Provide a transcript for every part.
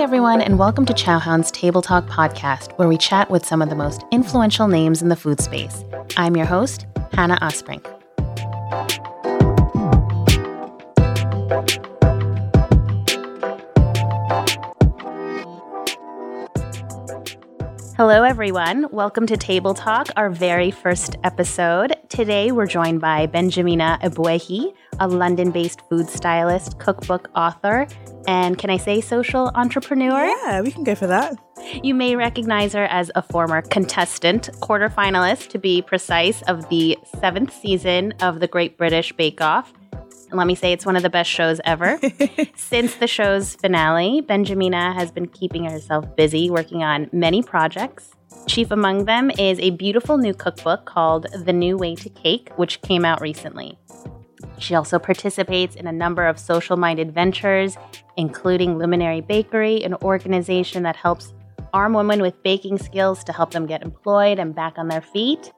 Everyone, and welcome to Chowhound's Table Talk podcast, where we chat with some of the most influential names in the food space. I'm your host, Hana Asbrink. Hello, everyone. Welcome to Table Talk, our very first episode. Today, we're joined by Benjamina Ebuehi, a London based food stylist, cookbook author, and can I say social entrepreneur? Yeah, we can go for that. You may recognize her as a former contestant, quarterfinalist to be precise, of the seventh season of the Great British Bake Off. And let me say, it's one of the best shows ever. Since the show's finale, Benjamina has been keeping herself busy working on many projects. Chief among them is a beautiful new cookbook called The New Way to Cake, which came out recently. She also participates in a number of social minded ventures, including Luminary Bakery, an organization that helps arm women with baking skills to help them get employed and back on their feet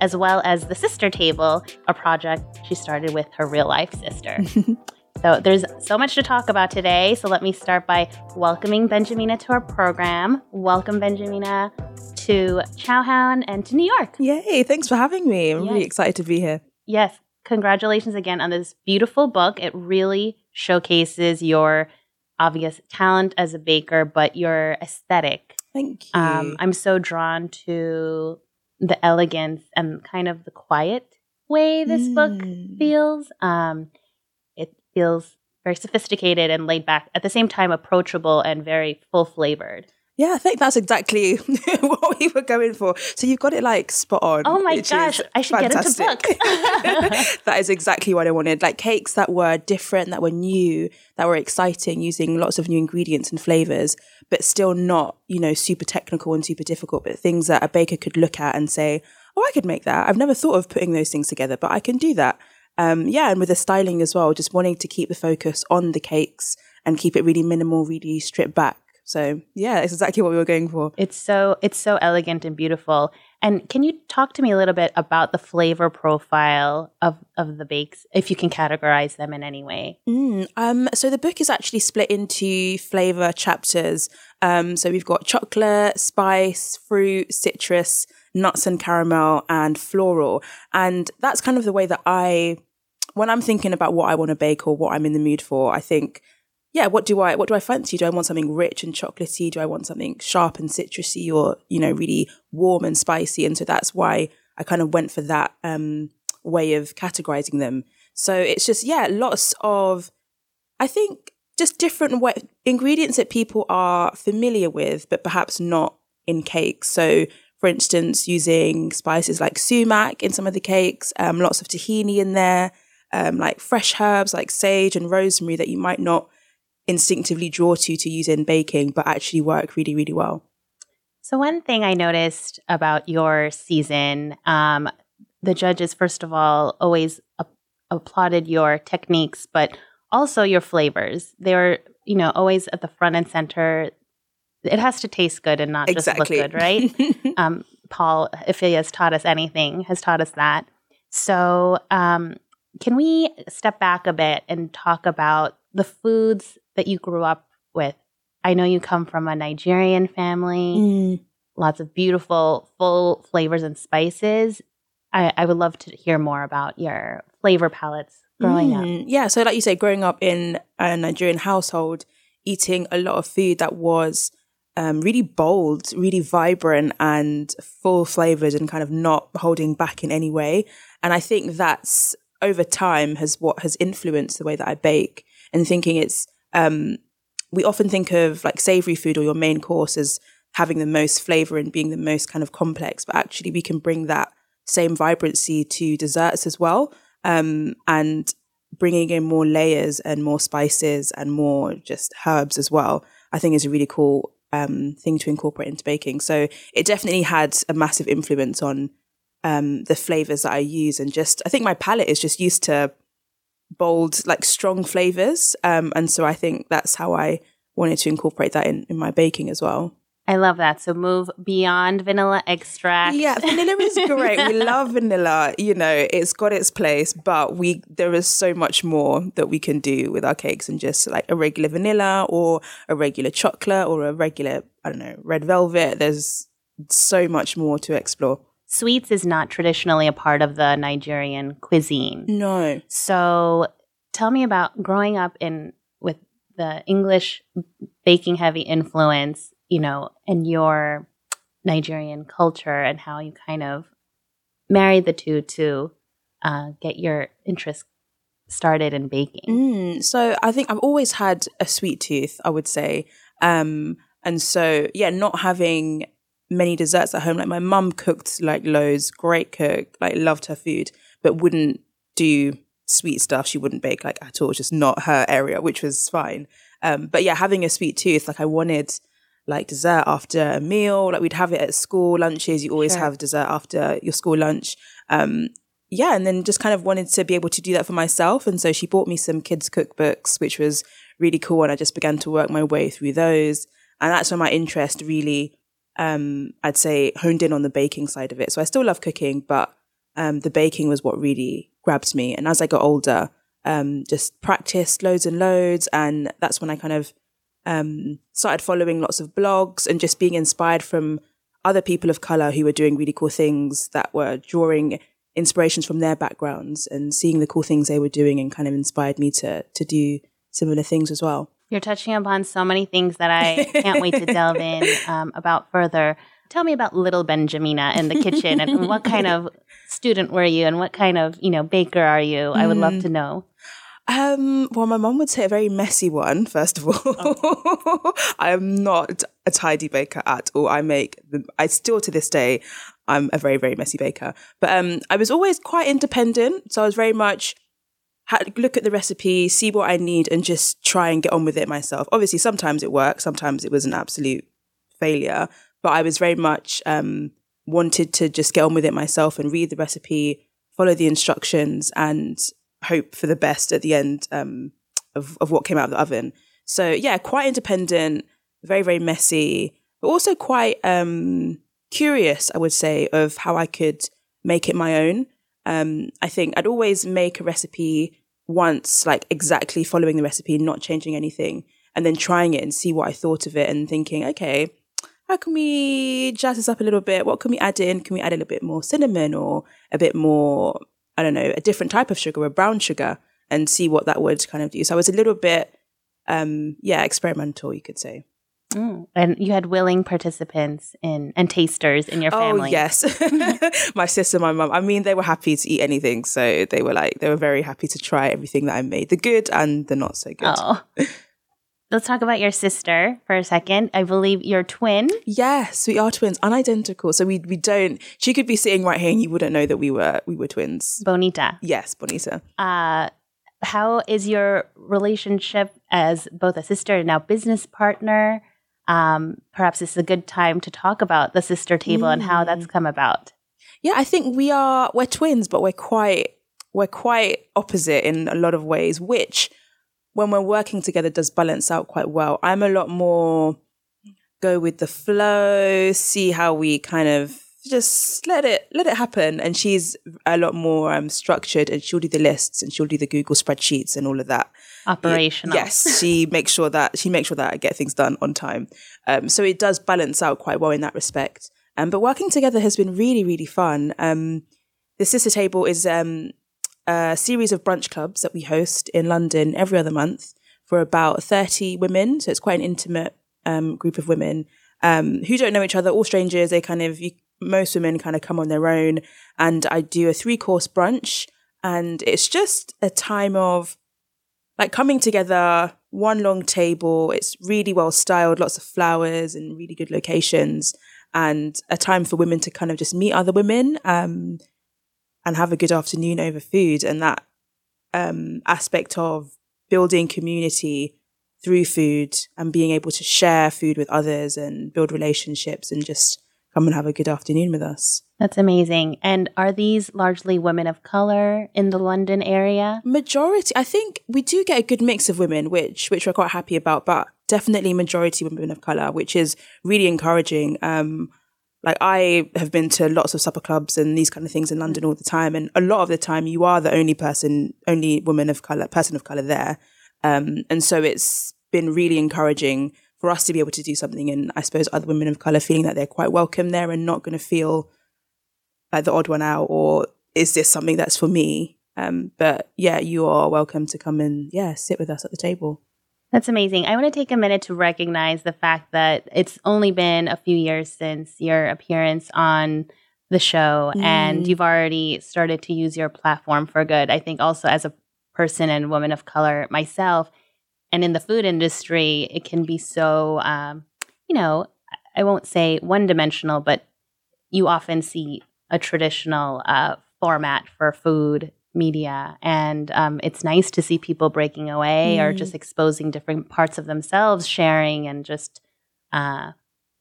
as well as the Sister Table, a project she started with her real life sister. so there's so much to talk about today. So let me start by welcoming Benjamina to our program. Welcome, Benjamina, to Chowhound and to New York. Yay, thanks for having me. I'm yes. really excited to be here. Yes, congratulations again on this beautiful book. It really showcases your obvious talent as a baker, but your aesthetic. Thank you. Um, I'm so drawn to the elegance and kind of the quiet way this mm. book feels. Um, it feels very sophisticated and laid back, at the same time approachable and very full flavored. Yeah, I think that's exactly what we were going for. So you've got it like spot on. Oh my gosh, I should fantastic. get into book. that is exactly what I wanted. Like cakes that were different, that were new, that were exciting, using lots of new ingredients and flavors, but still not, you know, super technical and super difficult, but things that a baker could look at and say, oh, I could make that. I've never thought of putting those things together, but I can do that. Um, yeah, and with the styling as well, just wanting to keep the focus on the cakes and keep it really minimal, really stripped back so yeah, it's exactly what we were going for. It's so it's so elegant and beautiful. And can you talk to me a little bit about the flavor profile of, of the bakes, if you can categorize them in any way? Mm, um, so the book is actually split into flavor chapters. Um, so we've got chocolate, spice, fruit, citrus, nuts and caramel, and floral. And that's kind of the way that I, when I'm thinking about what I want to bake or what I'm in the mood for, I think yeah, what do I what do I fancy? Do I want something rich and chocolatey? Do I want something sharp and citrusy or, you know, really warm and spicy? And so that's why I kind of went for that um, way of categorizing them. So it's just, yeah, lots of, I think, just different way, ingredients that people are familiar with, but perhaps not in cakes. So, for instance, using spices like sumac in some of the cakes, um, lots of tahini in there, um, like fresh herbs like sage and rosemary that you might not instinctively draw to to use in baking, but actually work really, really well. So, one thing I noticed about your season, um, the judges, first of all, always a- applauded your techniques, but also your flavors. They were, you know, always at the front and center. It has to taste good and not exactly. just look good, right? um, Paul, if he has taught us anything, has taught us that. So, um, can we step back a bit and talk about the foods that you grew up with. I know you come from a Nigerian family, mm. lots of beautiful, full flavors and spices. I, I, would love to hear more about your flavor palettes growing mm. up. Yeah, so like you say, growing up in a Nigerian household, eating a lot of food that was um, really bold, really vibrant, and full flavored, and kind of not holding back in any way. And I think that's over time has what has influenced the way that I bake, and thinking it's um, we often think of like savory food or your main course as having the most flavor and being the most kind of complex, but actually we can bring that same vibrancy to desserts as well. Um, and bringing in more layers and more spices and more just herbs as well, I think is a really cool um, thing to incorporate into baking. So it definitely had a massive influence on um, the flavors that I use. And just, I think my palate is just used to bold, like strong flavors. Um, and so I think that's how I wanted to incorporate that in, in my baking as well. I love that. So move beyond vanilla extract. Yeah, vanilla is great. we love vanilla. You know, it's got its place, but we there is so much more that we can do with our cakes and just like a regular vanilla or a regular chocolate or a regular, I don't know, red velvet. There's so much more to explore. Sweets is not traditionally a part of the Nigerian cuisine. No. So tell me about growing up in with the English baking heavy influence you know, and your Nigerian culture and how you kind of married the two to uh, get your interest started in baking? Mm, so I think I've always had a sweet tooth, I would say. Um, and so, yeah, not having many desserts at home, like my mum cooked like loads, great cook, like loved her food, but wouldn't do sweet stuff. She wouldn't bake like at all, just not her area, which was fine. Um, but yeah, having a sweet tooth, like I wanted like dessert after a meal. Like we'd have it at school lunches. You always sure. have dessert after your school lunch. Um, yeah, and then just kind of wanted to be able to do that for myself. And so she bought me some kids' cookbooks, which was really cool. And I just began to work my way through those. And that's when my interest really, um, I'd say, honed in on the baking side of it. So I still love cooking, but um, the baking was what really grabbed me. And as I got older, um, just practiced loads and loads. And that's when I kind of um, started following lots of blogs and just being inspired from other people of color who were doing really cool things that were drawing inspirations from their backgrounds and seeing the cool things they were doing and kind of inspired me to to do similar things as well. You're touching upon so many things that I can't wait to delve in um, about further. Tell me about little Benjamina in the kitchen and what kind of student were you and what kind of you know baker are you? I would love to know. Um, well, my mum would say a very messy one, first of all. Okay. I am not a tidy baker at all. I make, the, I still to this day, I'm a very, very messy baker. But um, I was always quite independent. So I was very much, look at the recipe, see what I need, and just try and get on with it myself. Obviously, sometimes it worked, sometimes it was an absolute failure. But I was very much um, wanted to just get on with it myself and read the recipe, follow the instructions, and hope for the best at the end um, of, of what came out of the oven. So yeah, quite independent, very, very messy, but also quite um, curious, I would say, of how I could make it my own. Um, I think I'd always make a recipe once, like exactly following the recipe, not changing anything, and then trying it and see what I thought of it and thinking, okay, how can we jazz this up a little bit? What can we add in? Can we add a little bit more cinnamon or a bit more I don't know, a different type of sugar, a brown sugar, and see what that would kind of do. So I was a little bit, um, yeah, experimental, you could say. Mm. And you had willing participants in and tasters in your oh, family. Oh yes, my sister, my mum. I mean, they were happy to eat anything, so they were like they were very happy to try everything that I made, the good and the not so good. Oh. Let's talk about your sister for a second. I believe you're twin. Yes, we are twins, unidentical. So we we don't. She could be sitting right here, and you wouldn't know that we were we were twins. Bonita. Yes, Bonita. Uh, how is your relationship as both a sister and now business partner? Um, perhaps this is a good time to talk about the sister table mm. and how that's mm. come about. Yeah, I think we are we're twins, but we're quite we're quite opposite in a lot of ways, which when we're working together does balance out quite well. I'm a lot more go with the flow, see how we kind of just let it let it happen. And she's a lot more um, structured, and she'll do the lists and she'll do the Google spreadsheets and all of that. Operational. Yes, she makes sure that she makes sure that I get things done on time. Um, so it does balance out quite well in that respect. Um, but working together has been really really fun. Um, the sister table is um, a series of brunch clubs that we host in London every other month for about 30 women. So it's quite an intimate um, group of women um, who don't know each other, all strangers. They kind of, you, most women kind of come on their own. And I do a three course brunch. And it's just a time of like coming together, one long table. It's really well styled, lots of flowers and really good locations. And a time for women to kind of just meet other women. Um, and have a good afternoon over food and that um, aspect of building community through food and being able to share food with others and build relationships and just come and have a good afternoon with us. That's amazing. And are these largely women of color in the London area? Majority. I think we do get a good mix of women, which which we're quite happy about. But definitely majority women of color, which is really encouraging. Um, like I have been to lots of supper clubs and these kind of things in London all the time, and a lot of the time you are the only person, only woman of color, person of color there, um, and so it's been really encouraging for us to be able to do something, and I suppose other women of color feeling that they're quite welcome there and not going to feel like the odd one out, or is this something that's for me? Um, but yeah, you are welcome to come and yeah, sit with us at the table. That's amazing. I want to take a minute to recognize the fact that it's only been a few years since your appearance on the show mm. and you've already started to use your platform for good. I think also as a person and woman of color myself and in the food industry, it can be so, um, you know, I won't say one dimensional, but you often see a traditional uh, format for food media. And um, it's nice to see people breaking away mm. or just exposing different parts of themselves, sharing and just, uh,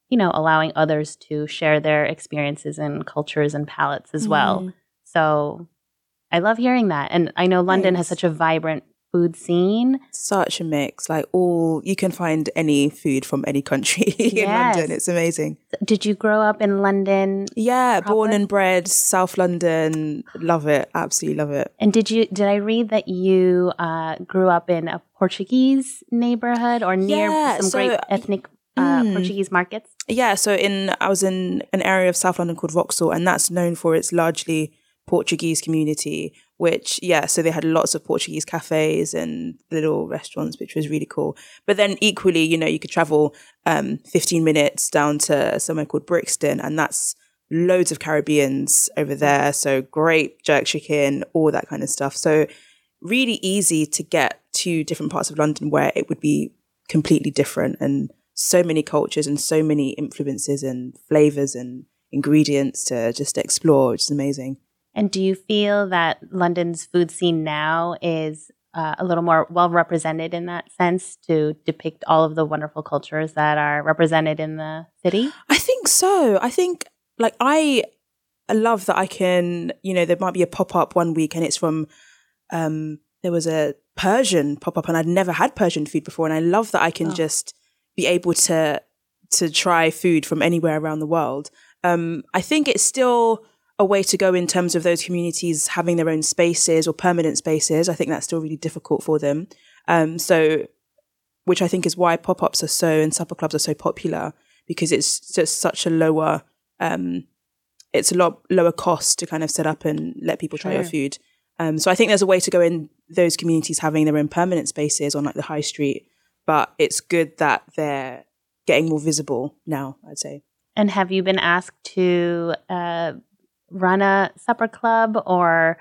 you know, allowing others to share their experiences and cultures and palettes as mm. well. So I love hearing that. And I know London Thanks. has such a vibrant food scene. Such a mix. Like all you can find any food from any country in yes. London. It's amazing. Did you grow up in London? Yeah, proper? born and bred, South London. Love it. Absolutely love it. And did you did I read that you uh, grew up in a Portuguese neighborhood or near yeah, some so, great ethnic uh, mm, Portuguese markets? Yeah, so in I was in an area of South London called Vauxhall, and that's known for its largely Portuguese community which yeah so they had lots of portuguese cafes and little restaurants which was really cool. But then equally you know you could travel um, 15 minutes down to somewhere called brixton and that's loads of caribbeans over there. So great jerk chicken all that kind of stuff. So really easy to get to different parts of london where it would be completely different and so many cultures and so many influences and flavors and ingredients to just explore which is amazing and do you feel that London's food scene now is uh, a little more well represented in that sense to depict all of the wonderful cultures that are represented in the city? I think so. I think, like, I love that I can, you know, there might be a pop up one week and it's from, um, there was a Persian pop up and I'd never had Persian food before. And I love that I can oh. just be able to, to try food from anywhere around the world. Um, I think it's still, a way to go in terms of those communities having their own spaces or permanent spaces. I think that's still really difficult for them. Um, so, which I think is why pop ups are so and supper clubs are so popular because it's just such a lower, um, it's a lot lower cost to kind of set up and let people try your food. Um, so I think there's a way to go in those communities having their own permanent spaces on like the high street, but it's good that they're getting more visible now. I'd say. And have you been asked to uh, run a supper club or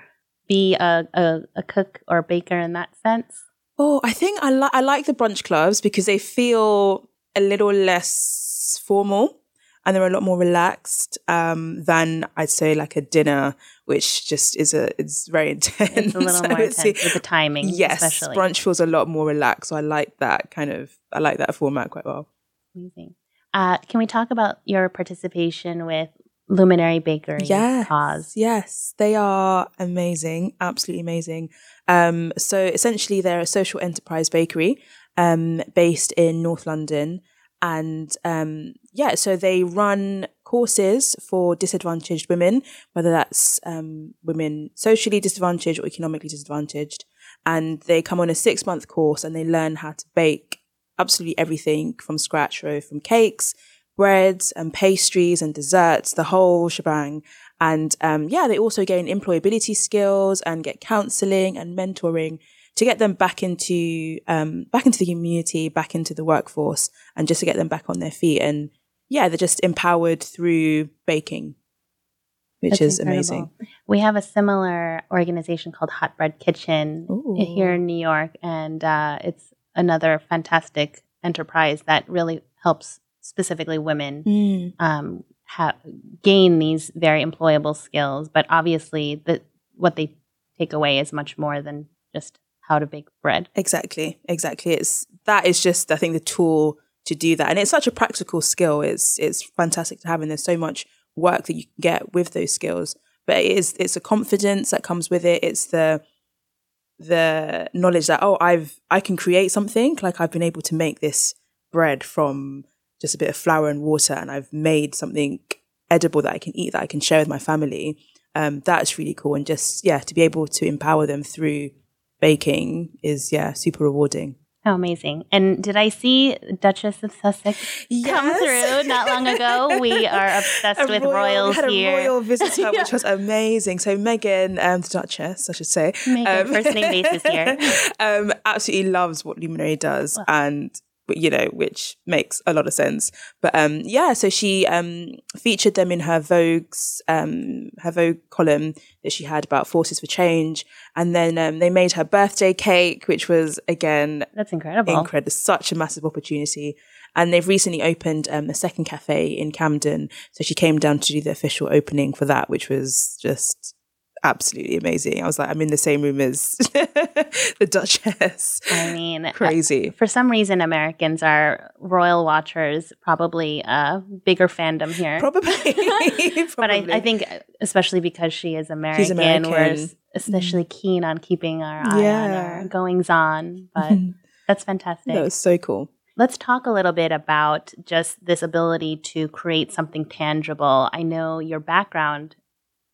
be a, a, a cook or a baker in that sense? Oh, I think I like I like the brunch clubs because they feel a little less formal and they're a lot more relaxed um, than I'd say like a dinner, which just is a it's very intense. It's a little more intense with the timing. Yes, especially. brunch feels a lot more relaxed. So I like that kind of I like that format quite well. Amazing. Uh, can we talk about your participation with Luminary Bakery yes, cause. Yes, they are amazing, absolutely amazing. Um, so essentially, they're a social enterprise bakery um, based in North London. And um, yeah, so they run courses for disadvantaged women, whether that's um, women socially disadvantaged or economically disadvantaged. And they come on a six month course and they learn how to bake absolutely everything from scratch, so from cakes breads and pastries and desserts, the whole shebang. And um, yeah, they also gain employability skills and get counseling and mentoring to get them back into um, back into the community, back into the workforce, and just to get them back on their feet. And yeah, they're just empowered through baking, which That's is incredible. amazing. We have a similar organization called Hot Bread Kitchen Ooh. here in New York, and uh, it's another fantastic enterprise that really helps specifically women, mm. um, ha- gain these very employable skills. But obviously, the, what they take away is much more than just how to bake bread. Exactly, exactly. It's that is just I think the tool to do that, and it's such a practical skill. It's it's fantastic to have, and there's so much work that you can get with those skills. But it is it's a confidence that comes with it. It's the the knowledge that oh I've I can create something like I've been able to make this bread from just a bit of flour and water and I've made something edible that I can eat that I can share with my family. Um, that's really cool. And just, yeah, to be able to empower them through baking is, yeah, super rewarding. Oh, amazing. And did I see Duchess of Sussex Yes. come through not long ago? We are obsessed A with royal- royals we had here. a royal visitor, Yeah. which was amazing. So Meghan, um, the Duchess, I should say, Meghan, first name basis here. um, absolutely loves what Luminary does, and you know, which makes a lot of sense. But um, yeah, so she um, featured them in her Vogue's um, her Vogue column that she had about Forces for Change, and then um, they made her birthday cake, which was again That's incredible. incredible, such a massive opportunity. And they've recently opened um, a second cafe in Camden, so she came down to do the official opening for that, which was just absolutely amazing. I was like, I'm in the same room as the Duchess. I mean, uh, Crazy. for some reason, Americans are royal watchers, probably a bigger fandom here. Probably. But I, I think, uh, especially because she is American, we're s- mm-hmm. especially keen on keeping our eye on Yeah. our goings on. But mm-hmm. that's fantastic. that was so cool. Let's talk a little bit about just this ability to create something tangible. I know your background,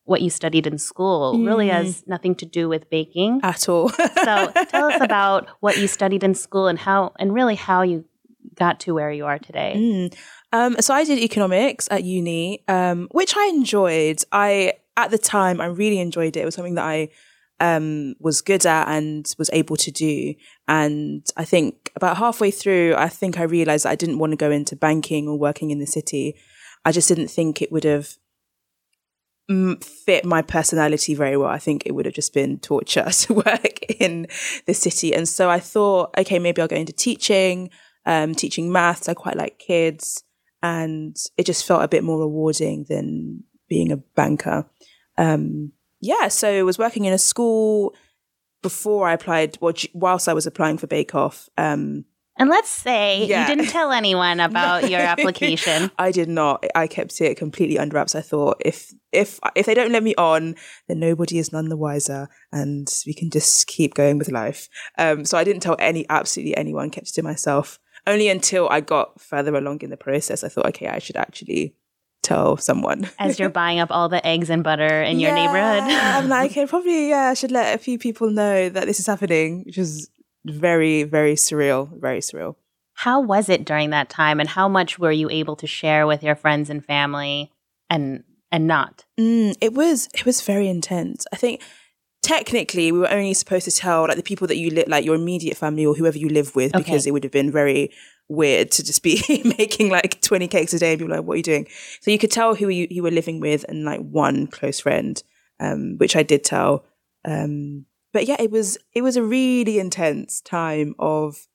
what you studied in school, really Mm. has nothing to do with baking. At all. So tell us about what you studied in school and how, and really how you got to where you are today. Mm. Um, so I did economics at uni, um, which I enjoyed. I at the time I really enjoyed it. It was something that I um, was good at and was able to do. And I think about halfway through, I think I realized that I didn't want to go into banking or working in the city. I just didn't think it would have fit my personality very well. I think it would have just been torture to work in the city. And so I thought, okay, maybe I'll go into teaching, um, teaching maths. I quite like kids. And it just felt a bit more rewarding than being a banker. Um, yeah, so I was working in a school before I applied, whilst I was applying for Bake Off. Um, And let's say Yeah. you didn't tell anyone about your application. I did not. I kept it completely under wraps. I thought if if if they don't let me on, then nobody is none the wiser, and we can just keep going with life. Um, so I didn't tell any absolutely anyone. Kept it to myself. Only until I got further along in the process, I thought, okay, I should actually tell someone. As you're buying up all the eggs and butter in your neighborhood. I'm like, okay, probably yeah, I should let a few people know that this is happening, which is very very surreal, very surreal. How was it during that time and how much were you able to share with your friends and family and and not? Mm, it was it was very intense. I think technically we were only supposed to tell like the people that you live like your immediate family or whoever you live with because it would have been very weird to just be making like 20 cakes a day and be like what are you doing so you could tell who you, you were living with and like one close friend um which i did tell um but yeah it was it was a really intense time of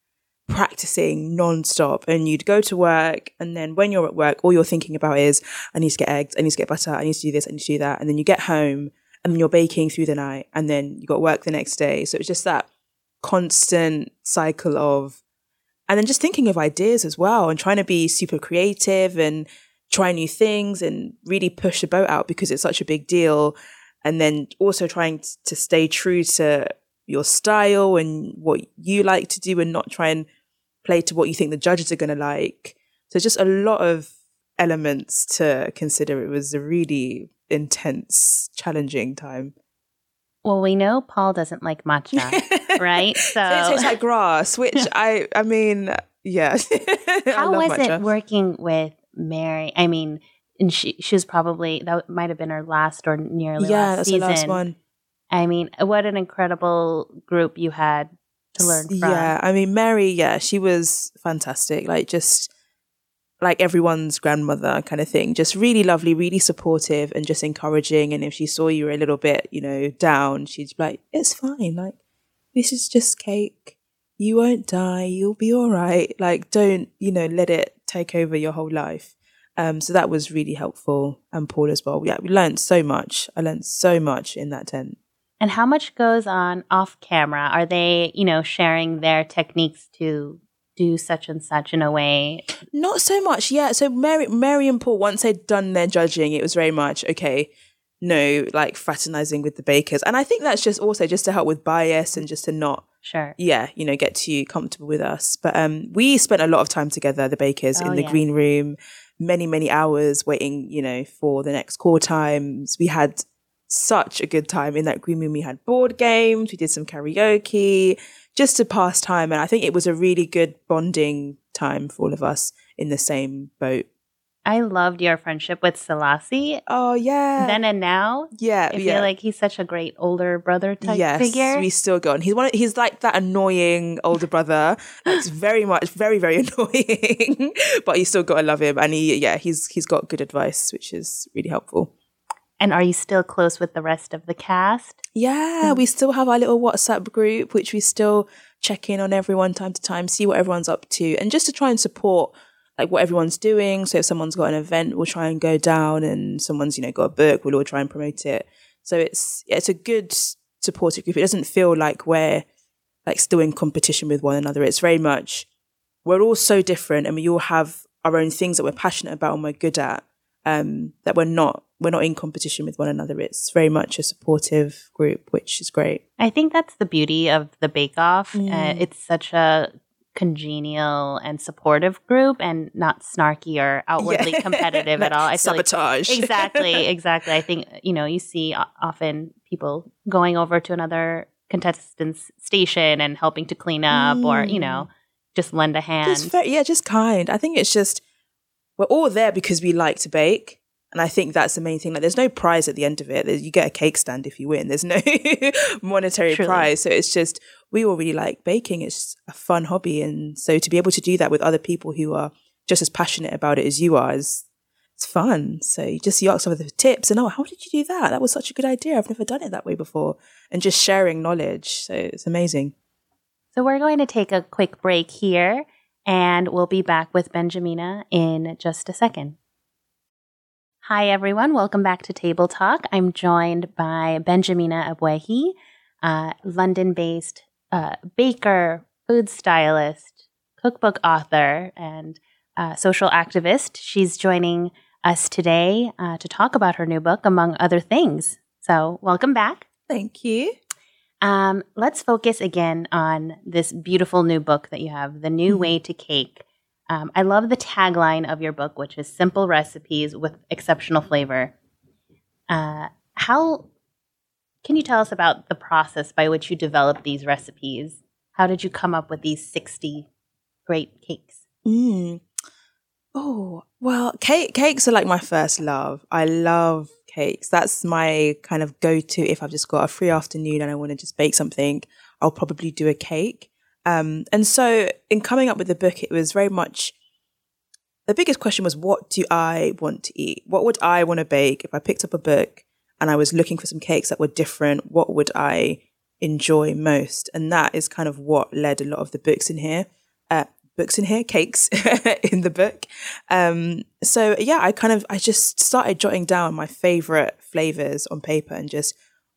practicing non-stop. And you'd go to work and then when you're at work all you're thinking about is i need to get eggs i need to get butter i need to do this i need to do that. And then you get home and you're baking through the night and then you got work the next day. So it's just that constant cycle of and then just thinking of ideas as well and trying to be super creative and try new things and really push the boat out because it's such a big deal and then also trying t- to stay true to your style and what you like to do and not try and play to what you think the judges are going to like so just a lot of elements to consider it was a really intense challenging time Well, we know Paul doesn't like matcha, right? So, so it tastes like grass which i i mean yeah I how love was matcha. it working with Mary? I mean, and she she was probably that might have been her last or nearly yeah last that's season. the last one I mean, what an incredible group you had to learn from. Yeah, I mean Mary, yeah, she was fantastic. Like just like everyone's grandmother kind of thing. Just really lovely, really supportive and just encouraging. And if she saw you were a little bit, you know, down, she'd be like, It's fine, like this is just cake. You won't die, you'll be all right. Like don't, you know, let it take over your whole life. Um, so that was really helpful. And Paul as well. Yeah, we learned so much. I learned so much in that tent. And how much goes on off camera? Are they, you know, sharing their techniques to do such and such in a way? Not so much, yeah. So Mary, Mary and Paul, once they'd done their judging, it was very much okay. No, like fraternizing with the bakers, and I think that's just also just to help with bias and just to not Sure. yeah, you know, get too comfortable with us. But um, we spent a lot of time together, the bakers, Oh, in the yeah. green room, many, many hours waiting, you know, for the next call times. We had such a good time in that green room. We had board games, we did some karaoke, just to pass time. And I think it was a really good bonding time for all of us in the same boat. I loved your friendship with Selasi. Oh, yeah. Then and now, yeah. I yeah. feel like he's such a great older brother type figure. yes, figure. we still go on. He's one. Of, he's like that annoying older brother. That's very much, very, very annoying. but you still got to love him, and he, yeah, he's he's got good advice, which is really helpful. and are you still close with the rest of the cast? Yeah, we still have our little WhatsApp group, which we still check in on everyone time to time, see what everyone's up to, and just to try and support like what everyone's doing. So if someone's got an event, we'll try and go down, and someone's you know got a book, we'll all try and promote it. So it's it's a good supportive group. It doesn't feel like we're like still in competition with one another. It's very much we're all so different, and we all have our own things that we're passionate about and we're good at. Um, that we're not we're not in competition with one another. It's very much a supportive group, which is great. I think that's the beauty of the Bake Off. Uh, Mm. it's such a congenial and supportive group and not snarky or outwardly Yeah. competitive at all. I feel like Sabotage. exactly, exactly. I think you know you see often people going over to another contestant's station and helping to clean up, or you know, mm. just lend a hand. just very, yeah, just kind. I think it's just we're all there because we like to bake, and I think that's the main thing. Like, there's no prize at the end of it. There's, you get a cake stand if you win. There's no monetary Truly. prize, so it's just we all really like baking. It's a fun hobby, and so to be able to do that with other people who are just as passionate about it as you are is it's fun. So you just you ask some of the tips, and oh, how did you do that? That was such a good idea. I've never done it that way before, and just sharing knowledge. So it's amazing. So we're going to take a quick break here, and we'll be back with Benjamina in just a second. Hi, everyone. Welcome back to Table Talk. I'm joined by Benjamina Ebuehi, uh, London based uh, baker, food stylist, cookbook author, and uh, social activist. She's joining us today uh, to talk about her new book, among other things. So, welcome back. Thank you. Um, let's focus again on this beautiful new book that you have, The New Mhm. Way to Cake. Um, I love the tagline of your book, which is simple recipes with exceptional flavor. Uh, how can you tell us about the process by which you develop these recipes? How did you come up with these 60 great cakes? Mm. Oh, well, cake, cakes are like my first love. I love cakes. That's my kind of go to if I've just got a free afternoon and I want to just bake something, I'll probably do a cake. Um, and so in coming up with the book, it was very much the biggest question was what do I want to eat? What would I want to bake if I picked up a book and I was looking for some cakes that were different? What would I enjoy most? And that is kind of what led a lot of the books in here. Uh, books in here, cakes in the book. Um, so yeah, I kind of I just started jotting down my favorite flavors on paper and just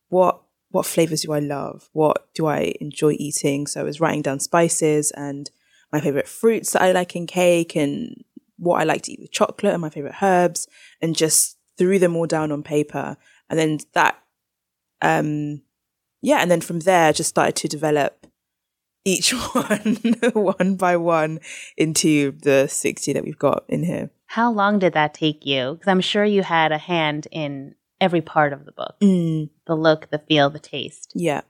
what what flavors do I love? What do I enjoy eating? So I was writing down spices and my favorite fruits that I like in cake and what I like to eat with chocolate and my favorite herbs and just threw them all down on paper. And then that um yeah, and then from there I just started to develop each one one by one into the 60 that we've got in here. How long did that take you? Because I'm sure you had a hand in every part of the book Mm. the look, the feel, the taste. Yeah.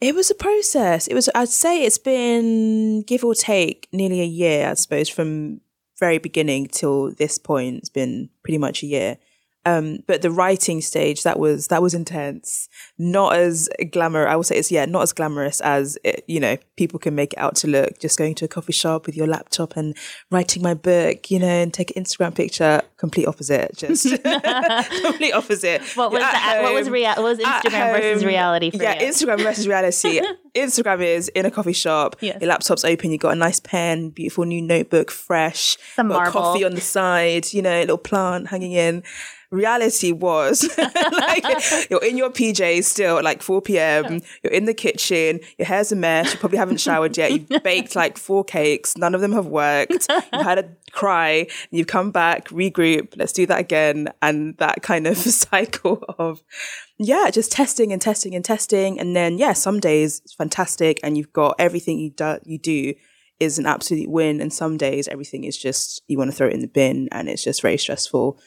It was a process. It was, I'd say it's been give or take nearly a year, I suppose, from very beginning till this point. It's been pretty much a year. Um, but the writing stage, that was, that was intense. Not as glamour. I would say it's, yeah, not as glamorous as, it, you know, people can make it out to look. Just going to a coffee shop with your laptop and writing my book, you know, and take an Instagram picture. Complete opposite. Just complete opposite. What was You're at the, what was home, rea- what was Instagram versus reality for yeah, you? Instagram versus reality. Instagram is in a coffee shop. Yes. Your laptop's open. You got a nice pen, beautiful new notebook, fresh. Some got marble. coffee on the side. You know, a little plant hanging in. Reality was like you're in your PJs still at like 4 p.m. You're in the kitchen. Your hair's a mess. You probably haven't showered yet. You've baked like four cakes. None of them have worked. You've had a cry. You've come back, regroup. Let's do that again. And that kind of cycle of yeah, just testing and testing and testing. And then, yeah, some days it's fantastic and you've got everything you do, you do is an absolute win. And some days everything is just, you want to throw it in the bin and it's just very stressful.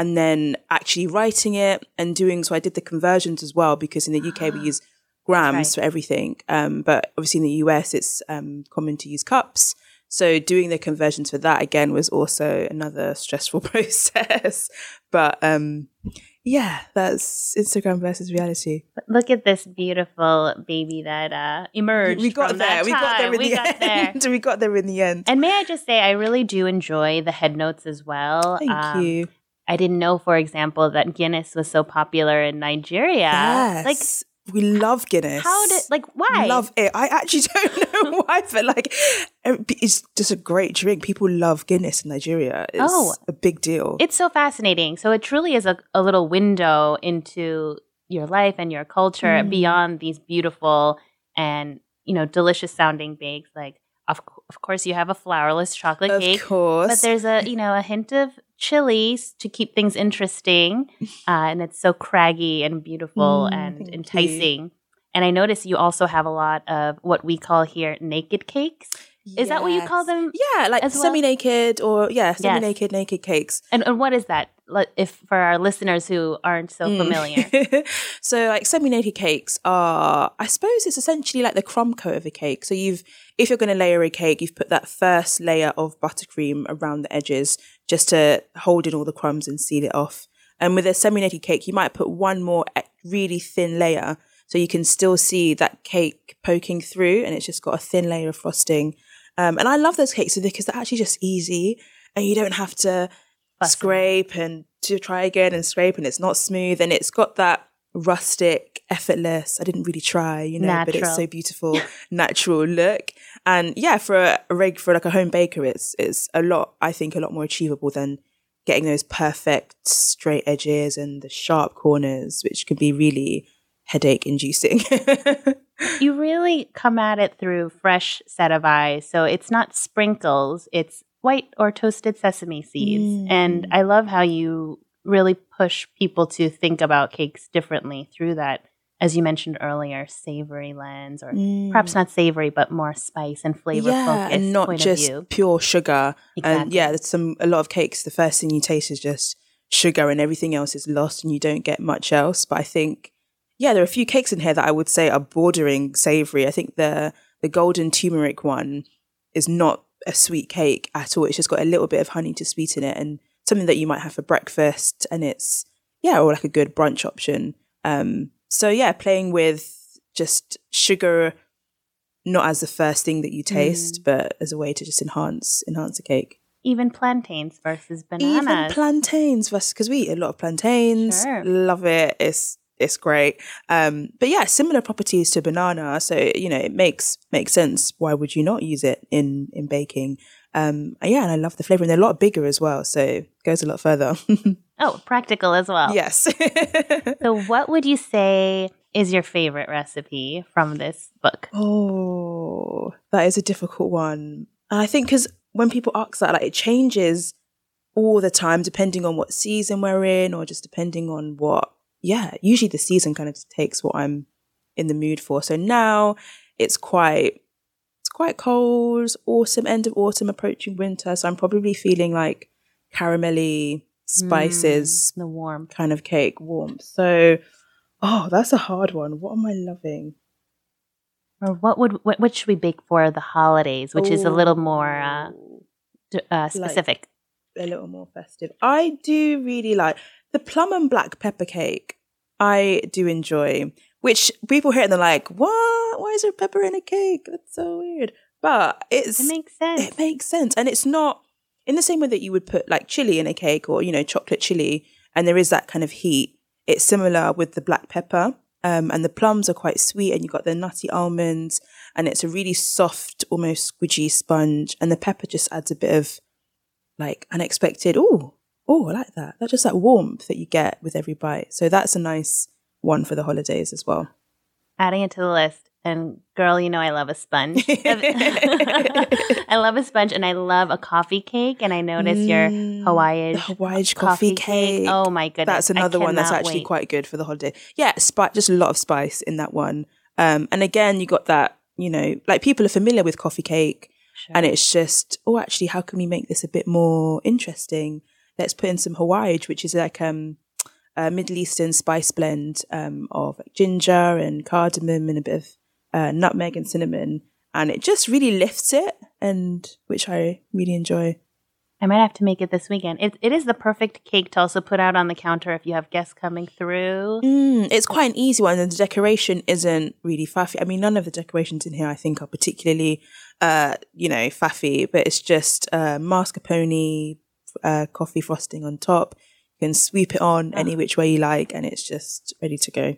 And then actually writing it and doing, so I did the conversions as well because in the UK we use grams right. for everything. Um, but obviously in the US it's um, common to use cups. So doing the conversions for that again was also another stressful process. But um, yeah, that's Instagram versus reality. Look at this beautiful baby that uh, emerged. We got from there. that We got there in We the got there. we got there in the end. And may I just say, I really do enjoy the head notes as well. Thank Um, you. I didn't know, for example, that Guinness was so popular in Nigeria. Yes. Like, we love Guinness. how did, like, why? Love it. I actually don't know why, but like, it's just a great drink. People love Guinness in Nigeria. It's Oh. a big deal. It's so fascinating. So it truly is a, a little window into your life and your culture Mm. beyond these beautiful and you know delicious sounding bakes. Like of of course you have a flourless chocolate cake. of cake, course. but there's a you know a hint of chilies to keep things interesting, uh, and it's so craggy and beautiful Mm, and thank you. enticing. And I notice you also have a lot of what we call here naked cakes. Is that what you call them? Yeah, like semi-naked or yeah, semi-naked naked cakes. And, and what is that? If for our listeners who aren't so Mm. familiar. so like semi-naked cakes are I suppose it's essentially like the crumb coat of a cake. So you've if you're going to layer a cake, you've put that first layer of buttercream around the edges just to hold in all the crumbs and seal it off. And with a semi-naked cake, you might put one more really thin layer so you can still see that cake poking through and it's just got a thin layer of frosting. Um, and I love those cakes because they're actually just easy and you don't have to Scrape and to try again and scrape and it's not smooth and it's got that rustic, effortless. I didn't really try, you know, but it's so beautiful, natural look. And yeah, for a, a reg for like a home baker, it's it's a lot. I think a lot more achievable than getting those perfect straight edges and the sharp corners, which can be really headache inducing. you really come at it through fresh set of eyes. So it's not sprinkles, it's white or toasted sesame seeds. And Mm. I love how you really push people to think about cakes differently through that, as you mentioned earlier, savory lens, or perhaps not savory, but more spice and flavor Mm. yeah, and not point just of view. pure sugar. And Exactly. yeah, there's some a lot of cakes. The first thing you taste is just sugar, and everything else is lost, and you don't get much else. But I think, yeah, there are a few cakes in here that I would say are bordering savory. I think the the golden turmeric one is not a sweet cake at all. It's just got a little bit of honey to sweeten it, and something that you might have for breakfast. And it's yeah, or like a good brunch option. Um, so yeah, playing with just sugar not as the first thing that you taste, but as a way to just enhance enhance a cake. Even plantains versus bananas. Even plantains versus because we eat a lot of plantains. Sure. Love it. It's it's great. Um, but yeah, similar properties to banana. So you know, it makes makes sense. Why would you not use it in in baking? Um, yeah, and I love the flavor, and they're a lot bigger as well. So it goes a lot further. oh, practical as well. yes. So, what would you say is your favorite recipe from this book? Oh, that is a difficult one. And I think because when people ask that, like it changes all the time depending on what season we're in or just depending on what, yeah, usually the season kind of takes what I'm in the mood for. So now it's quite, it's quite cold, autumn, end of autumn, approaching winter. So I'm probably feeling like caramelly spices Mm, the warm. kind of cake, warm. So, oh, that's a hard one. What am I loving? Or what would what, what should we bake for the holidays, which is a little more uh, uh, specific? a little more festive. I do really like the plum and black pepper cake. I do enjoy, which people hear and they're like, "What? Why is there pepper in a cake? That's so weird." But it's it makes sense. it makes sense, and it's not in the same way that you would put like chili in a cake or you know chocolate chili, and there is that kind of heat. It's similar with the black pepper, um, and the plums are quite sweet, and you got the nutty almonds, and it's a really soft, almost squidgy sponge, and the pepper just adds a bit of like unexpected. Oh, oh, I like that. That's just that warmth that you get with every bite. So that's a nice one for the holidays as well. Adding it to the list. And girl, you know I love a sponge. I love a sponge and I love a coffee cake. And I notice your Mm, Hawaij the Hawaij coffee cake. Oh my goodness. That's another one that's actually wait. quite good for the holiday. Yeah, spice, just a lot of spice in that one. Um, and again, you got that, you know, like people are familiar with coffee cake, Sure. and it's just, oh, actually, how can we make this a bit more interesting? Let's put in some Hawaij, which is like um, a Middle Eastern spice blend um, of like ginger and cardamom and a bit of uh, nutmeg and cinnamon, and it just really lifts it, and which I really enjoy. I might have to make it this weekend. It, it is the perfect cake to also put out on the counter if you have guests coming through. Mm, it's quite an easy one, and the decoration isn't really faffy. I mean, none of the decorations in here I think are particularly, uh, you know, faffy, but it's just uh, mascarpone, uh, coffee frosting on top. You can sweep it on any which way you like, and it's just ready to go.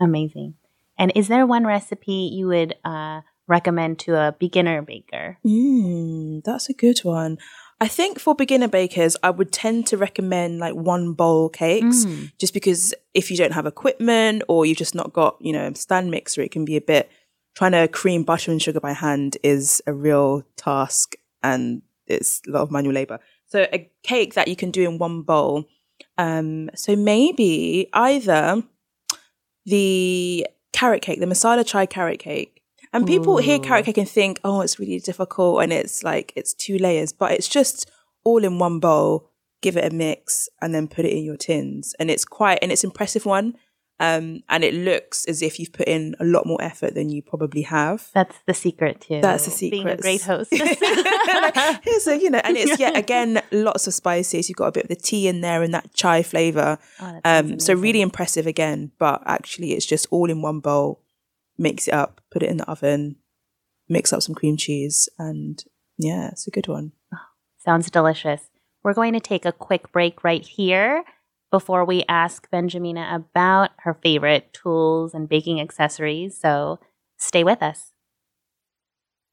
Amazing. And is there one recipe you would uh, recommend to a beginner baker? Mm, that's a good one. I think for beginner bakers, I would tend to recommend like one bowl cakes, Mm. just because if you don't have equipment or you've just not got, you know, a stand mixer, it can be a bit trying to cream butter and sugar by hand is a real task and it's a lot of manual labor. So a cake that you can do in one bowl. Um, so maybe either the carrot cake, the masala chai carrot cake. And people hear carrot cake and think, oh, it's really difficult and it's like it's two layers, but it's just all in one bowl. Give it a mix and then put it in your tins. And it's quite and it's impressive one. Um, and it looks as if you've put in a lot more effort than you probably have. That's the secret to That's the secret. being a great host. Here's a, you know, and it's yeah, again, lots of spices. You've got a bit of the tea in there and that chai flavor. Oh, Um, so really impressive again, but actually it's just all in one bowl. Mix it up, put it in the oven, mix up some cream cheese, and yeah, it's a good one. Sounds delicious. We're going to take a quick break right here before we ask Benjamina about her favorite tools and baking accessories. So stay with us.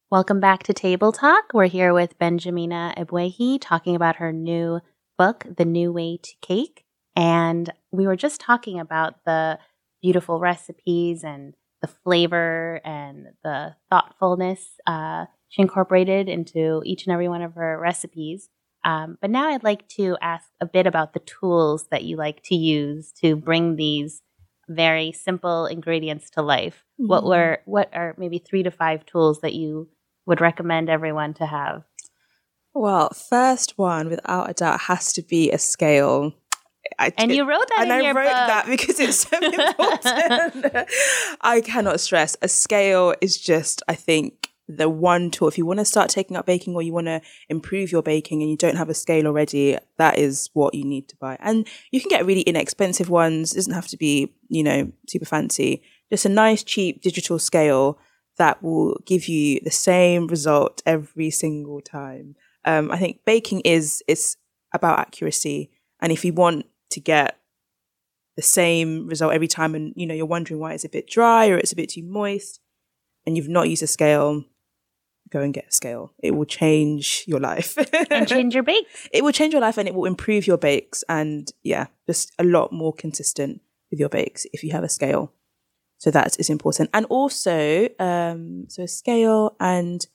Welcome back to Table Talk. We're here with Benjamina Ebuehi talking about her new book, The New Way to Cake. And we were just talking about the beautiful recipes and the flavor and the thoughtfulness uh, she incorporated into each and every one of her recipes. Um, but now I'd like to ask a bit about the tools that you like to use to bring these very simple ingredients to life. What Mhm. were what are maybe three to five tools that you would recommend everyone to have? Well, first one, without a doubt, has to be a scale. I, And you wrote that and I wrote book. that because it's so important. I cannot stress a scale is just, I think, the one tool. If you want to start taking up baking or you want to improve your baking and you don't have a scale already, that is what you need to buy. And you can get really inexpensive ones. It doesn't have to be, you know, super fancy. Just a nice, cheap digital scale that will give you the same result every single time. Um, I think baking is it's about accuracy, and if you want to get the same result every time, and you know you're wondering why it's a bit dry or it's a bit too moist, and you've not used a scale, go and get a scale. It will change your life. and change your bakes. it will change your life, and it will improve your bakes, and yeah, just a lot more consistent with your bakes if you have a scale. So that is important. And also, um, so a scale and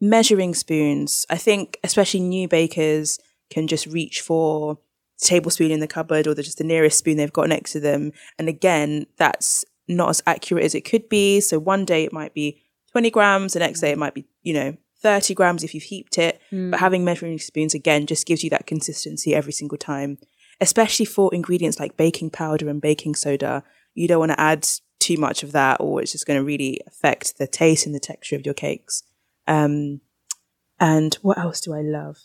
measuring spoons. I think especially new bakers can just reach for a tablespoon in the cupboard or just the nearest spoon they've got next to them. And again, that's not as accurate as it could be. So one day it might be 20 grams, the next day it might be, you know, 30 grams if you've heaped it. But having measuring spoons again just gives you that consistency every single time, especially for ingredients like baking powder and baking soda. You don't want to add too much of that, or it's just going to really affect the taste and the texture of your cakes. Um, and what else do I love?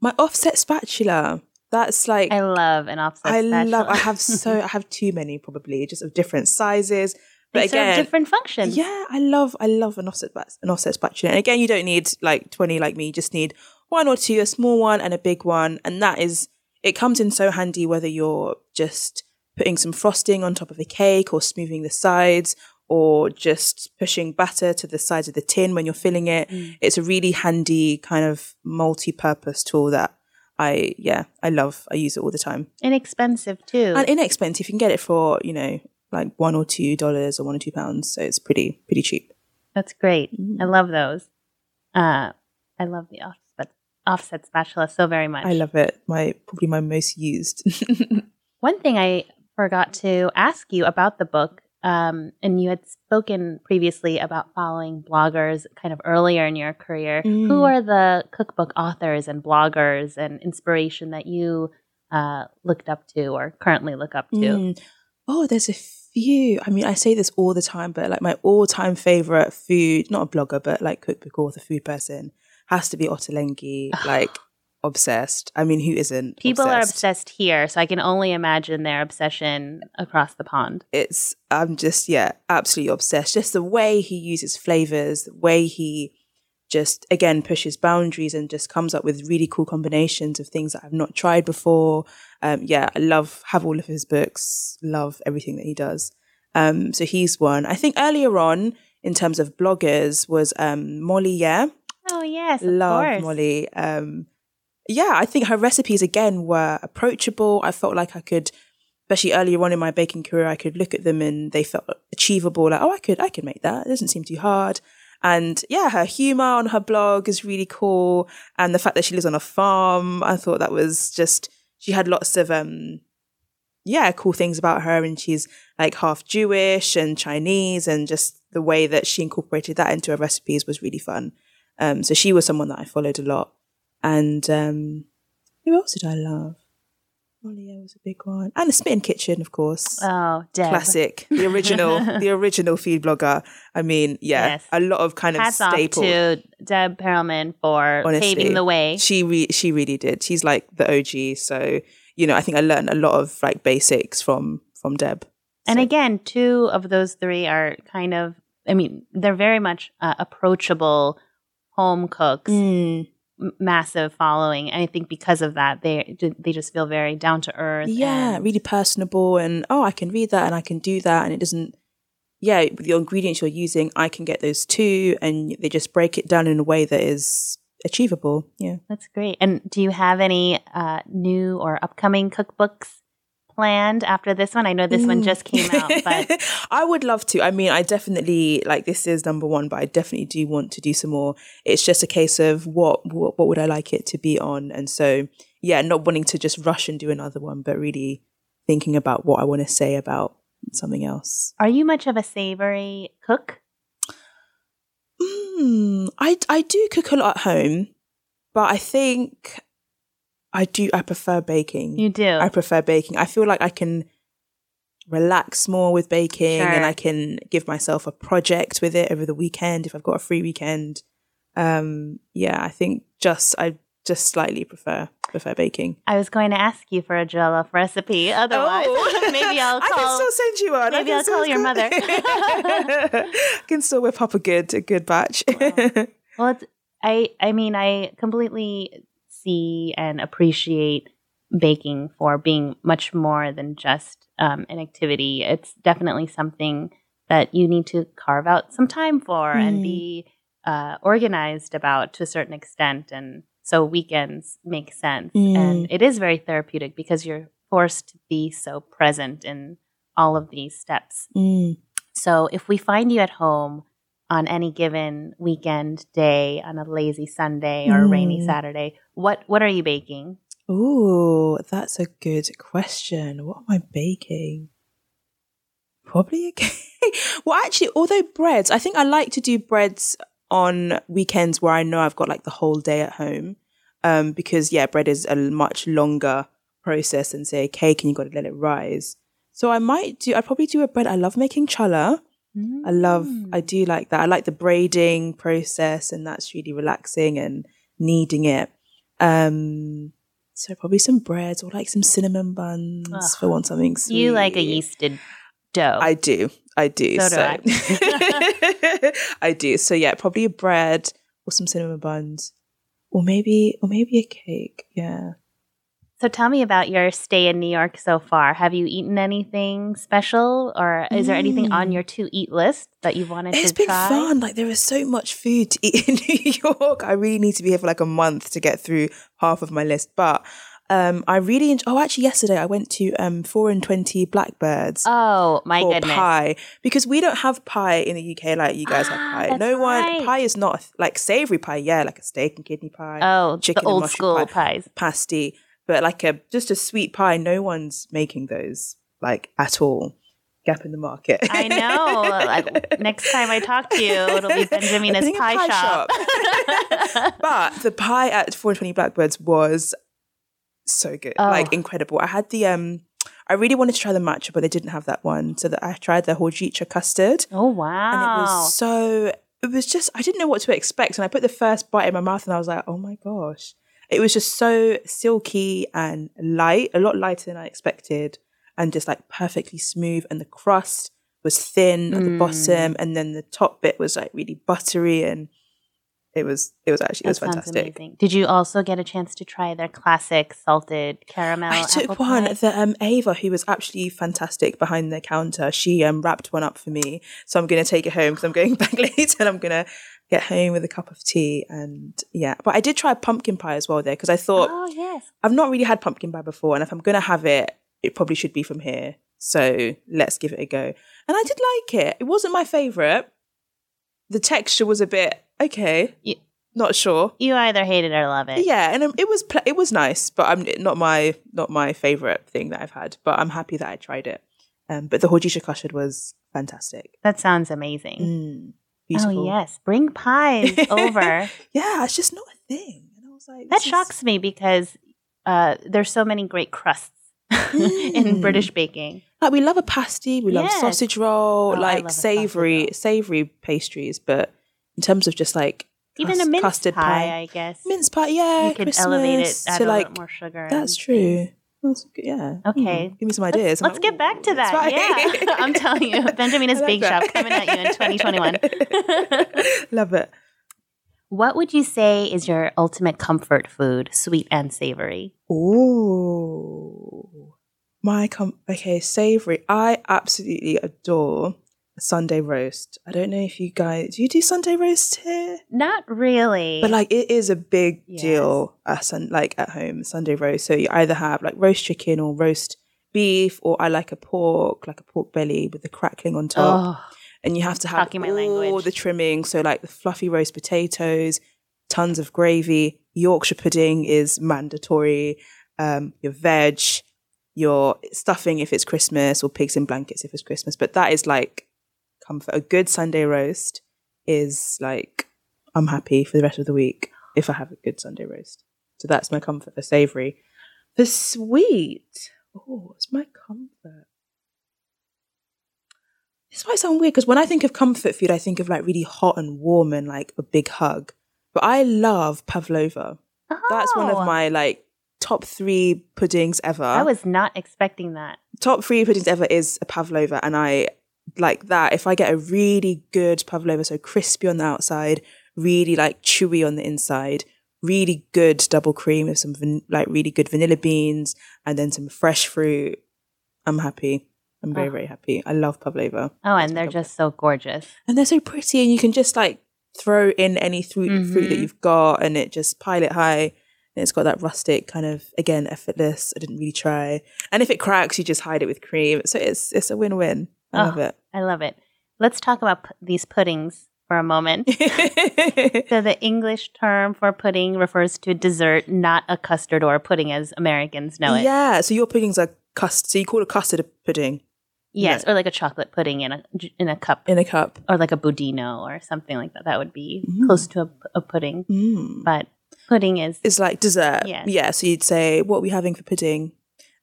My offset spatula. That's like I love an offset I spatula. love. I have so I have too many probably, just of different sizes. But they serve again, different functions. yeah, I love I love an offset bat- an offset spatula. And again, you don't need like twenty like me. You just need one or two, a small one and a big one, and that is it comes in so handy whether you're just putting some frosting on top of a cake or smoothing the sides or just pushing batter to the sides of the tin when you're filling it. Mm. It's a really handy kind of multi-purpose tool that I yeah, I love. I use it all the time. Inexpensive too. And inexpensive. You can get it for, you know, like one or two dollars or one or two pounds. So it's pretty pretty cheap. That's great. I love those. Uh, I love the offset offset spatula so very much. I love it. My probably my most used. One thing I forgot to ask you about the book, um, and you had spoken previously about following bloggers kind of earlier in your career. Who Mm. are the cookbook authors and bloggers and inspiration that you uh, looked up to or currently look up to? Mm. Oh, there's a few. I mean, I say this all the time, but like my all-time favorite food, not a blogger, but like cookbook author, food person, has to be Ottolenghi. like obsessed. I mean, who isn't? People are obsessed here, so I can only imagine their obsession across the pond. It's I'm just yeah, absolutely obsessed. Just the way he uses flavors, the way he just again pushes boundaries and just comes up with really cool combinations of things that I've not tried before. Um, yeah, I love have all of his books. Love everything that he does. Um, so he's one. I think earlier on in terms of bloggers was um, Molly. Yeah, Oh yes, love course. Molly. Um, yeah, I think her recipes again were approachable. I felt like I could, especially earlier on in my baking career, I could look at them and they felt achievable. Like, oh, I could, I could make that. It doesn't seem too hard. And yeah, her humor on her blog is really cool. And the fact that she lives on a farm, I thought that was just, she had lots of, um, yeah, cool things about her. And she's like half Jewish and Chinese and just the way that she incorporated that into her recipes was really fun. Um, so she was someone that I followed a lot. And um, who else did I love? Molly was a big one. And the Smitten Kitchen, of course. Oh, Deb. Classic. The original, the original feed blogger. I mean, yeah, Yes. a lot of kind of Hats off staple. to Deb Perelman for Honestly, paving the way. She re- she really did. She's like the OG. So, you know, I think I learned a lot of like basics from from Deb. And So- again, two of those three are kind of, I mean, they're very much uh, approachable home cooks, Mm, massive following. And I think because of that, they they just feel very down to earth. yeah, and- really personable and oh, I can read that and I can do that and it doesn't yeah, with the ingredients you're using, I can get those too and they just break it down in a way that is achievable. Yeah. That's great. And do you have any uh, new or upcoming cookbooks planned after this one? I know this one Mm. just came out, but I would love to. I mean, I definitely like this is number one, but I definitely do want to do some more. It's just a case of what what, what would I like it to be on, and so yeah, not wanting to just rush and do another one, but really thinking about what I want to say about something else. are you much of a savory cook? Mm, I I do cook a lot at home, but I think I do. I prefer baking. You do. I prefer baking. I feel like I can relax more with baking Sure. and I can give myself a project with it over the weekend if I've got a free weekend. Um yeah, I think just I just slightly prefer prefer baking. I was going to ask you for a jollof recipe. Otherwise, maybe I'll Oh. I can call. still send you one. Maybe I'll call your mother. I can still whip up a good a good batch. well, it's, I I mean, I completely see and appreciate baking for being much more than just um, an activity. It's definitely something that you need to carve out some time for and Mm. be uh, organized about to a certain extent. And so weekends make sense. Mm. And it is very therapeutic because you're forced to be so present in all of these steps. Mm. So if we find you at home on any given weekend day, on a lazy Sunday or a rainy Mm. Saturday, what what are you baking? Ooh, that's a good question. What am I baking? Probably a cake. well, actually, although breads, I think I like to do breads on weekends where I know I've got like the whole day at home. Um, because yeah, bread is a much longer process than say a cake, and you've got to let it rise. So I might do. I probably do a bread. I love making challah. I love. I do like that. I like the braiding process, and that's really relaxing and kneading it. Um, so probably some breads or like some cinnamon buns Ugh. for want something sweet. You like a yeasted dough. I do. I do. So do I. I do. So yeah, probably a bread or some cinnamon buns, or maybe or maybe a cake. Yeah. So tell me about your stay in New York so far. Have you eaten anything special, or is there anything on Mm. your to eat list that you wanted It's to been try? fun. Like there is so much food to eat in New York. I really need to be here for like a month to get through half of my list. But Um, I really enjoy. Oh, actually, yesterday I went to um four and twenty Blackbirds. Oh my for goodness. pie because we don't have pie in the UK like you guys Ah, have pie. that's No one right. pie is not like savory pie. Yeah, like a steak and kidney pie, Oh, chicken the and old mushroom school pie. pies. pasty, but like a just a sweet pie. No one's making those like at all. Gap in the market. I know. Like, next time I talk to you, it'll be Benjamina's a pie, pie shop. but the pie at 420 Blackbirds was so good, Oh. like incredible. I had the um, I really wanted to try the matcha, but they didn't have that one, so that I tried the hojicha custard, oh wow! and it was so. It was just I didn't know what to expect, and I put the first bite in my mouth, and I was like, oh my gosh, it was just so silky and light, a lot lighter than I expected, and just like perfectly smooth, and the crust was thin at the Mm. bottom, and then the top bit was like really buttery and it was it was actually it was fantastic. amazing. Did you also get a chance to try their classic salted caramel? I took one pie? that um Ava, who was actually fantastic behind the counter. She um wrapped one up for me, so I'm gonna take it home because I'm going back later, and I'm gonna get home with a cup of tea. And yeah, but I did try pumpkin pie as well there because I thought Oh yes. I've not really had pumpkin pie before, and if I'm gonna have it, it probably should be from here. So let's give it a go. And I did like it. It wasn't my favorite. The texture was a bit okay. You- Not sure. You either hate it or love it. Yeah, and um, it was pl- it was nice, but I'm not my not my favorite thing that I've had. But I'm happy that I tried it. Um, but the hojicha custard was fantastic. That sounds amazing. Mm, beautiful. Oh yes, bring pies over. Yeah, it's just not a thing. And I was like, That this is- shocks me because uh, there's so many great crusts in. British baking. Like we love a pasty, we love Yes. sausage roll, Oh, like savory roll. savory pastries. But in terms of just like Even a mince custard pie, I guess. mince pie, yeah, you could Christmas, elevate it, add to a like more sugar. that's true. things. That's yeah. Okay. Mm, give me some Let's- ideas. Let's, like, get back to that. right." Yeah, I'm telling you, Benjamina's Bake that. Shop coming at you in 2021. Love it. what would you say is your ultimate comfort food, sweet and savory? Ooh. My com okay, savory. I absolutely adore Sunday roast. I don't know if you guys do you do Sunday roast here? Not really. But like it is a big Yes. deal at sun like at home, Sunday roast. So you either have like roast chicken or roast beef, or I like a pork, like a pork belly with the crackling on top. oh, and you have to have all language. the trimming. So like the fluffy roast potatoes, tons of gravy. Yorkshire pudding is mandatory. Um, your veg, your stuffing if it's Christmas, or pigs in blankets if it's Christmas. But that is like comfort. A good Sunday roast is like I'm happy for the rest of the week if I have a good Sunday roast. So that's my comfort for savoury. For sweet, oh, what's my comfort? This might sound weird because when I think of comfort food, I think of like really hot and warm and like a big hug. But I love pavlova. That's one of oh. my like top three puddings ever. I was not expecting that. top three puddings ever is a pavlova, and I like that. If I get a really good pavlova, so crispy on the outside, really like chewy on the inside, really good double cream with some van- like really good vanilla beans, and then some fresh fruit, I'm happy. I'm very Oh. very happy. I love pavlova, Oh, and they're just so gorgeous. and they're so pretty, and you can just like throw in any fruit fruit that Mhm. you've got, and it just pile it high. And it's got that rustic kind of again effortless. I didn't really try, and if it cracks, you just hide it with cream. So it's it's a win win. I Oh. love it. I love it. Let's talk about p- these puddings for a moment. so the English term for pudding refers to a dessert, not a custard or a pudding as Americans know it. Yeah, so your puddings are custard. So you call a custard a pudding Yes, No. or like a chocolate pudding in a in a cup, in a cup. or like a budino or something like that. That would be Mm. close to a, a pudding, Mm. but pudding is It's like dessert. Yes. Yeah, so you'd say, what are we having for pudding?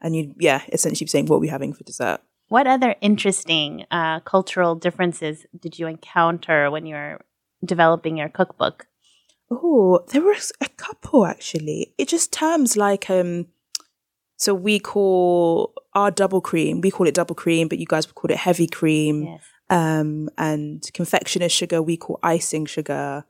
And you'd, yeah, essentially be saying, what are we having for dessert? What other interesting uh, cultural differences did you encounter when you were developing your cookbook? Oh, there were a couple actually. It just terms like, um, so we call our double cream, we call it double cream, but you guys would call it heavy cream. Yes. um, and confectioner's sugar we call icing sugar.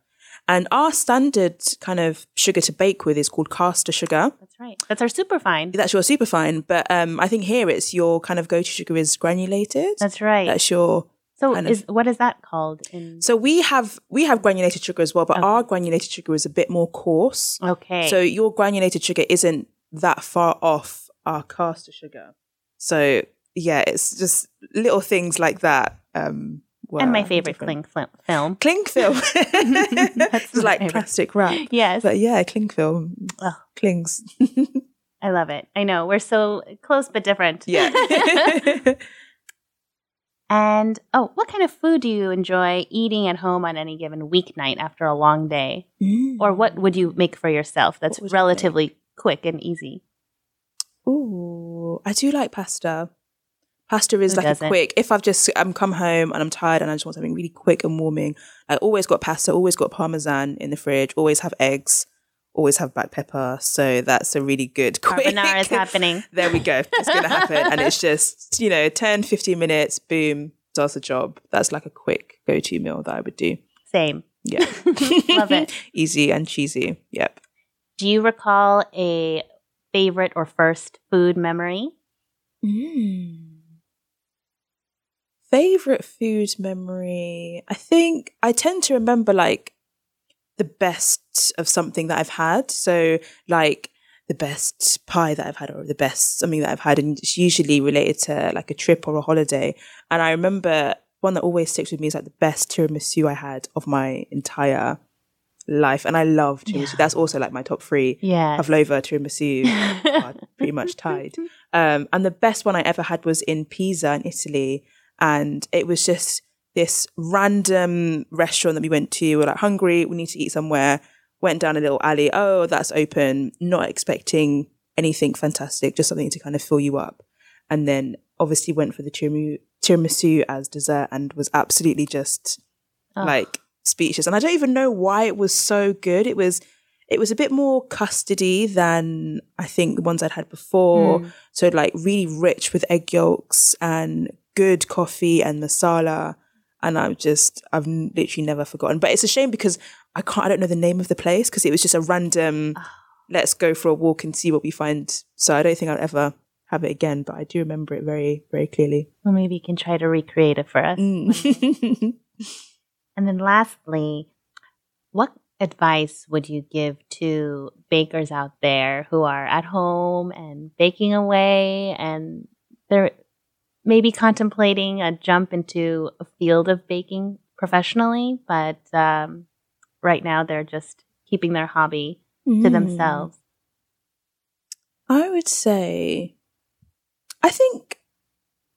And our standard kind of sugar to bake with is called caster sugar. That's right. That's our superfine. That's your superfine, but um, I think here it's your kind of go-to sugar is granulated. That's right. That's your. so kind of- is what is that called in So we have we have granulated sugar as well, but Okay. our granulated sugar is a bit more coarse. Okay. So your granulated sugar isn't that far off our caster sugar. So yeah, it's just little things like that. Um, and my favorite cling film. Cling film. it's like favorite. plastic wrap. Yes. But yeah, cling film. Oh. Clings. I love it. I know. We're so close but different. Yeah. and oh, what kind of food do you enjoy eating at home on any given weeknight after a long day? Mm. Or what would you make for yourself that's What would I relatively quick and easy? Ooh, I do like pasta. Pasta is Who like doesn't? a quick. If I've just I'm come home and I'm tired and I just want something really quick and warming, I always got pasta, always got parmesan in the fridge, always have eggs, always have black pepper. So that's a really good quick. Carbonara is happening. there we go. It's going to happen, and it's just you know 10, 15 minutes, boom, does the job. That's like a quick go-to meal that I would do. Same. Yeah, Love it. Easy and cheesy. Yep. Do you recall a favorite or first food memory? Mm. Favorite food memory? I think I tend to remember like the best of something that I've had. So like the best pie that I've had or the best something that I've had and it's usually related to like a trip or a holiday. And I remember one that always sticks with me is like the best tiramisu I had of my entire life. And I love tiramisu. Yeah. That's also like my top three. Yeah. Pavlova, tiramisu, are pretty much tied. Um, and the best one I ever had was in Pisa in Italy. And it was just this random restaurant that we went to. We were like hungry, we need to eat somewhere. Went down a little alley. Oh, that's open. Not expecting anything fantastic, just something to kind of fill you up. And then obviously went for the tiramisu, tiramisu as dessert and was absolutely just Oh. like speechless. And I don't even know why it was so good. It was it was a bit more custardy than I think the ones I'd had before. Mm. So like really rich with egg yolks and good coffee and marsala. And I'm just I've literally never forgotten. But it's a shame because I can't I don't know the name of the place because it was just a random let's go for a walk and see what we find. So I don't think I'll ever have it again, but I do remember it very, very clearly. Well, maybe you can try to recreate it for us. Mm. And then lastly, what advice would you give to bakers out there who are at home and baking away and they're maybe contemplating a jump into a field of baking professionally, but um, right now they're just keeping their hobby to Mm. themselves? I would say, I think,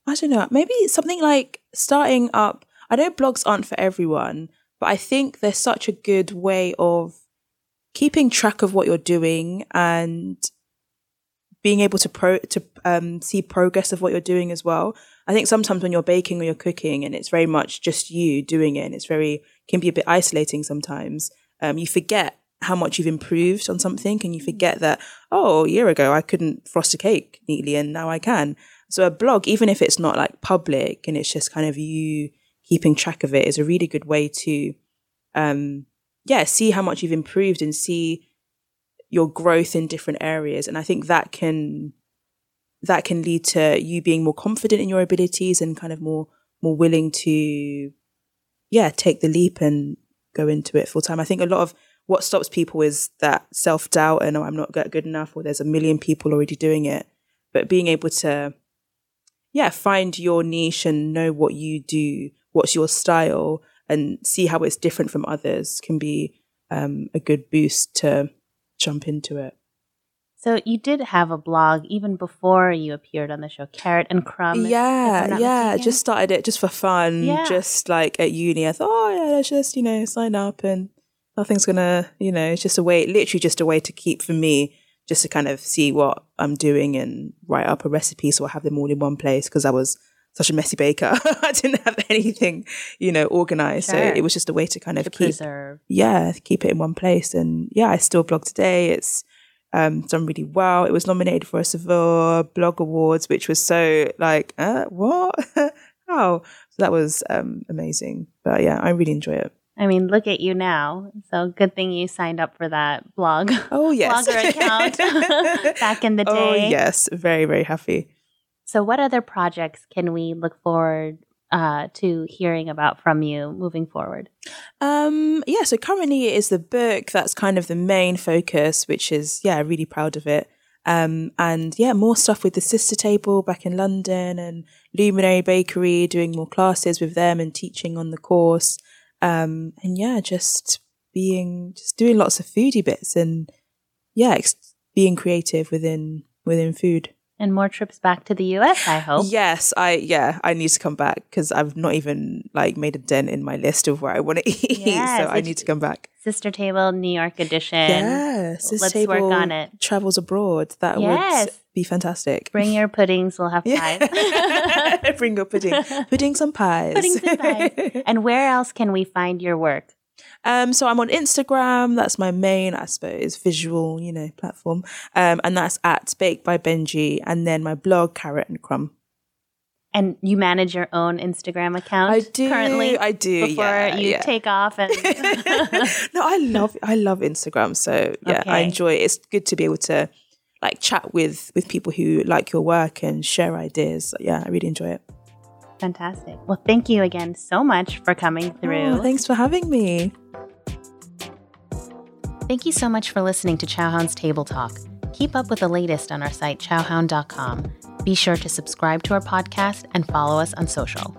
I don't know, maybe something like starting up. I know blogs aren't for everyone, but I think they're such a good way of keeping track of what you're doing and being able to pro to um, see progress of what you're doing as well. I think sometimes when you're baking or you're cooking and it's very much just you doing it, and it's very can be a bit isolating sometimes. Um, you forget how much you've improved on something, and you forget that oh, a year ago I couldn't frost a cake neatly, and now I can. So a blog, even if it's not like public and it's just kind of you keeping track of it, is a really good way to, um, yeah, see how much you've improved and see your growth in different areas. And I think that can that can lead to you being more confident in your abilities and kind of more more willing to, yeah, take the leap and go into it full time. I think a lot of what stops people is that self doubt and oh, I'm not good enough, or there's a million people already doing it. But being able to, yeah, find your niche and know what you do, what's your style, and see how it's different from others can be um, a good boost to jump into it. So you did have a blog even before you appeared on the show, Carrot and Crumb. yeah, yeah. mistaken? Just started it just for fun. Yeah. Just like at uni, I thought, oh yeah, let's just you know sign up and nothing's gonna, you know, it's just a way, literally just a way to keep for me, just to kind of see what I'm doing and write up a recipe so I have them all in one place because I was such a messy baker. I didn't have anything, you know, organized. So it was just a way to kind of to keep preserve. yeah, keep it in one place. And yeah, I still blog today. It's um, done really well. It was nominated for a Saveur Blog Awards, which was so like, uh, what? How? So that was um, amazing. But yeah, I really enjoy it. I mean, look at you now. So good thing you signed up for that blog. Oh, yes. Blogger account back in the day. Oh, yes. Very, very happy. So, what other projects can we look forward uh, to hearing about from you moving forward? Um, yeah, so currently it is the book that's kind of the main focus, which is, yeah, really proud of it. Um, and yeah, more stuff with the sister table back in London and Luminary Bakery, doing more classes with them and teaching on the course. Um, and yeah, just being, just doing lots of foodie bits and yeah, ex- being creative within, within food and more trips back to the US, I hope. yes, I yeah, I need to come back because I've not even like made a dent in my list of where I want to eat. Yes, so I need to come back. Sister Table New York edition. Sister Let's Table work on it. Travels abroad. That yes. would be fantastic. Bring your puddings. We'll have pies. Bring your pudding. Puddings and pies. Puddings and pies. and where else can we find your work? Um, so I'm on Instagram. That's my main, I suppose, visual, you know, platform. Um, and that's at Baked by Benji. And then my blog, Carrot and Crumb. And you manage your own Instagram account I do, currently. I do. Before yeah, you yeah. take off and No, I love I love Instagram. So yeah, okay. I enjoy it. It's good to be able to like chat with with people who like your work and share ideas. Yeah, I really enjoy it. Fantastic. Well, thank you again so much for coming through. Oh, thanks for having me. Thank you so much for listening to Chowhound's Table Talk. Keep up with the latest on our site, chowhound.com. Be sure to subscribe to our podcast and follow us on social.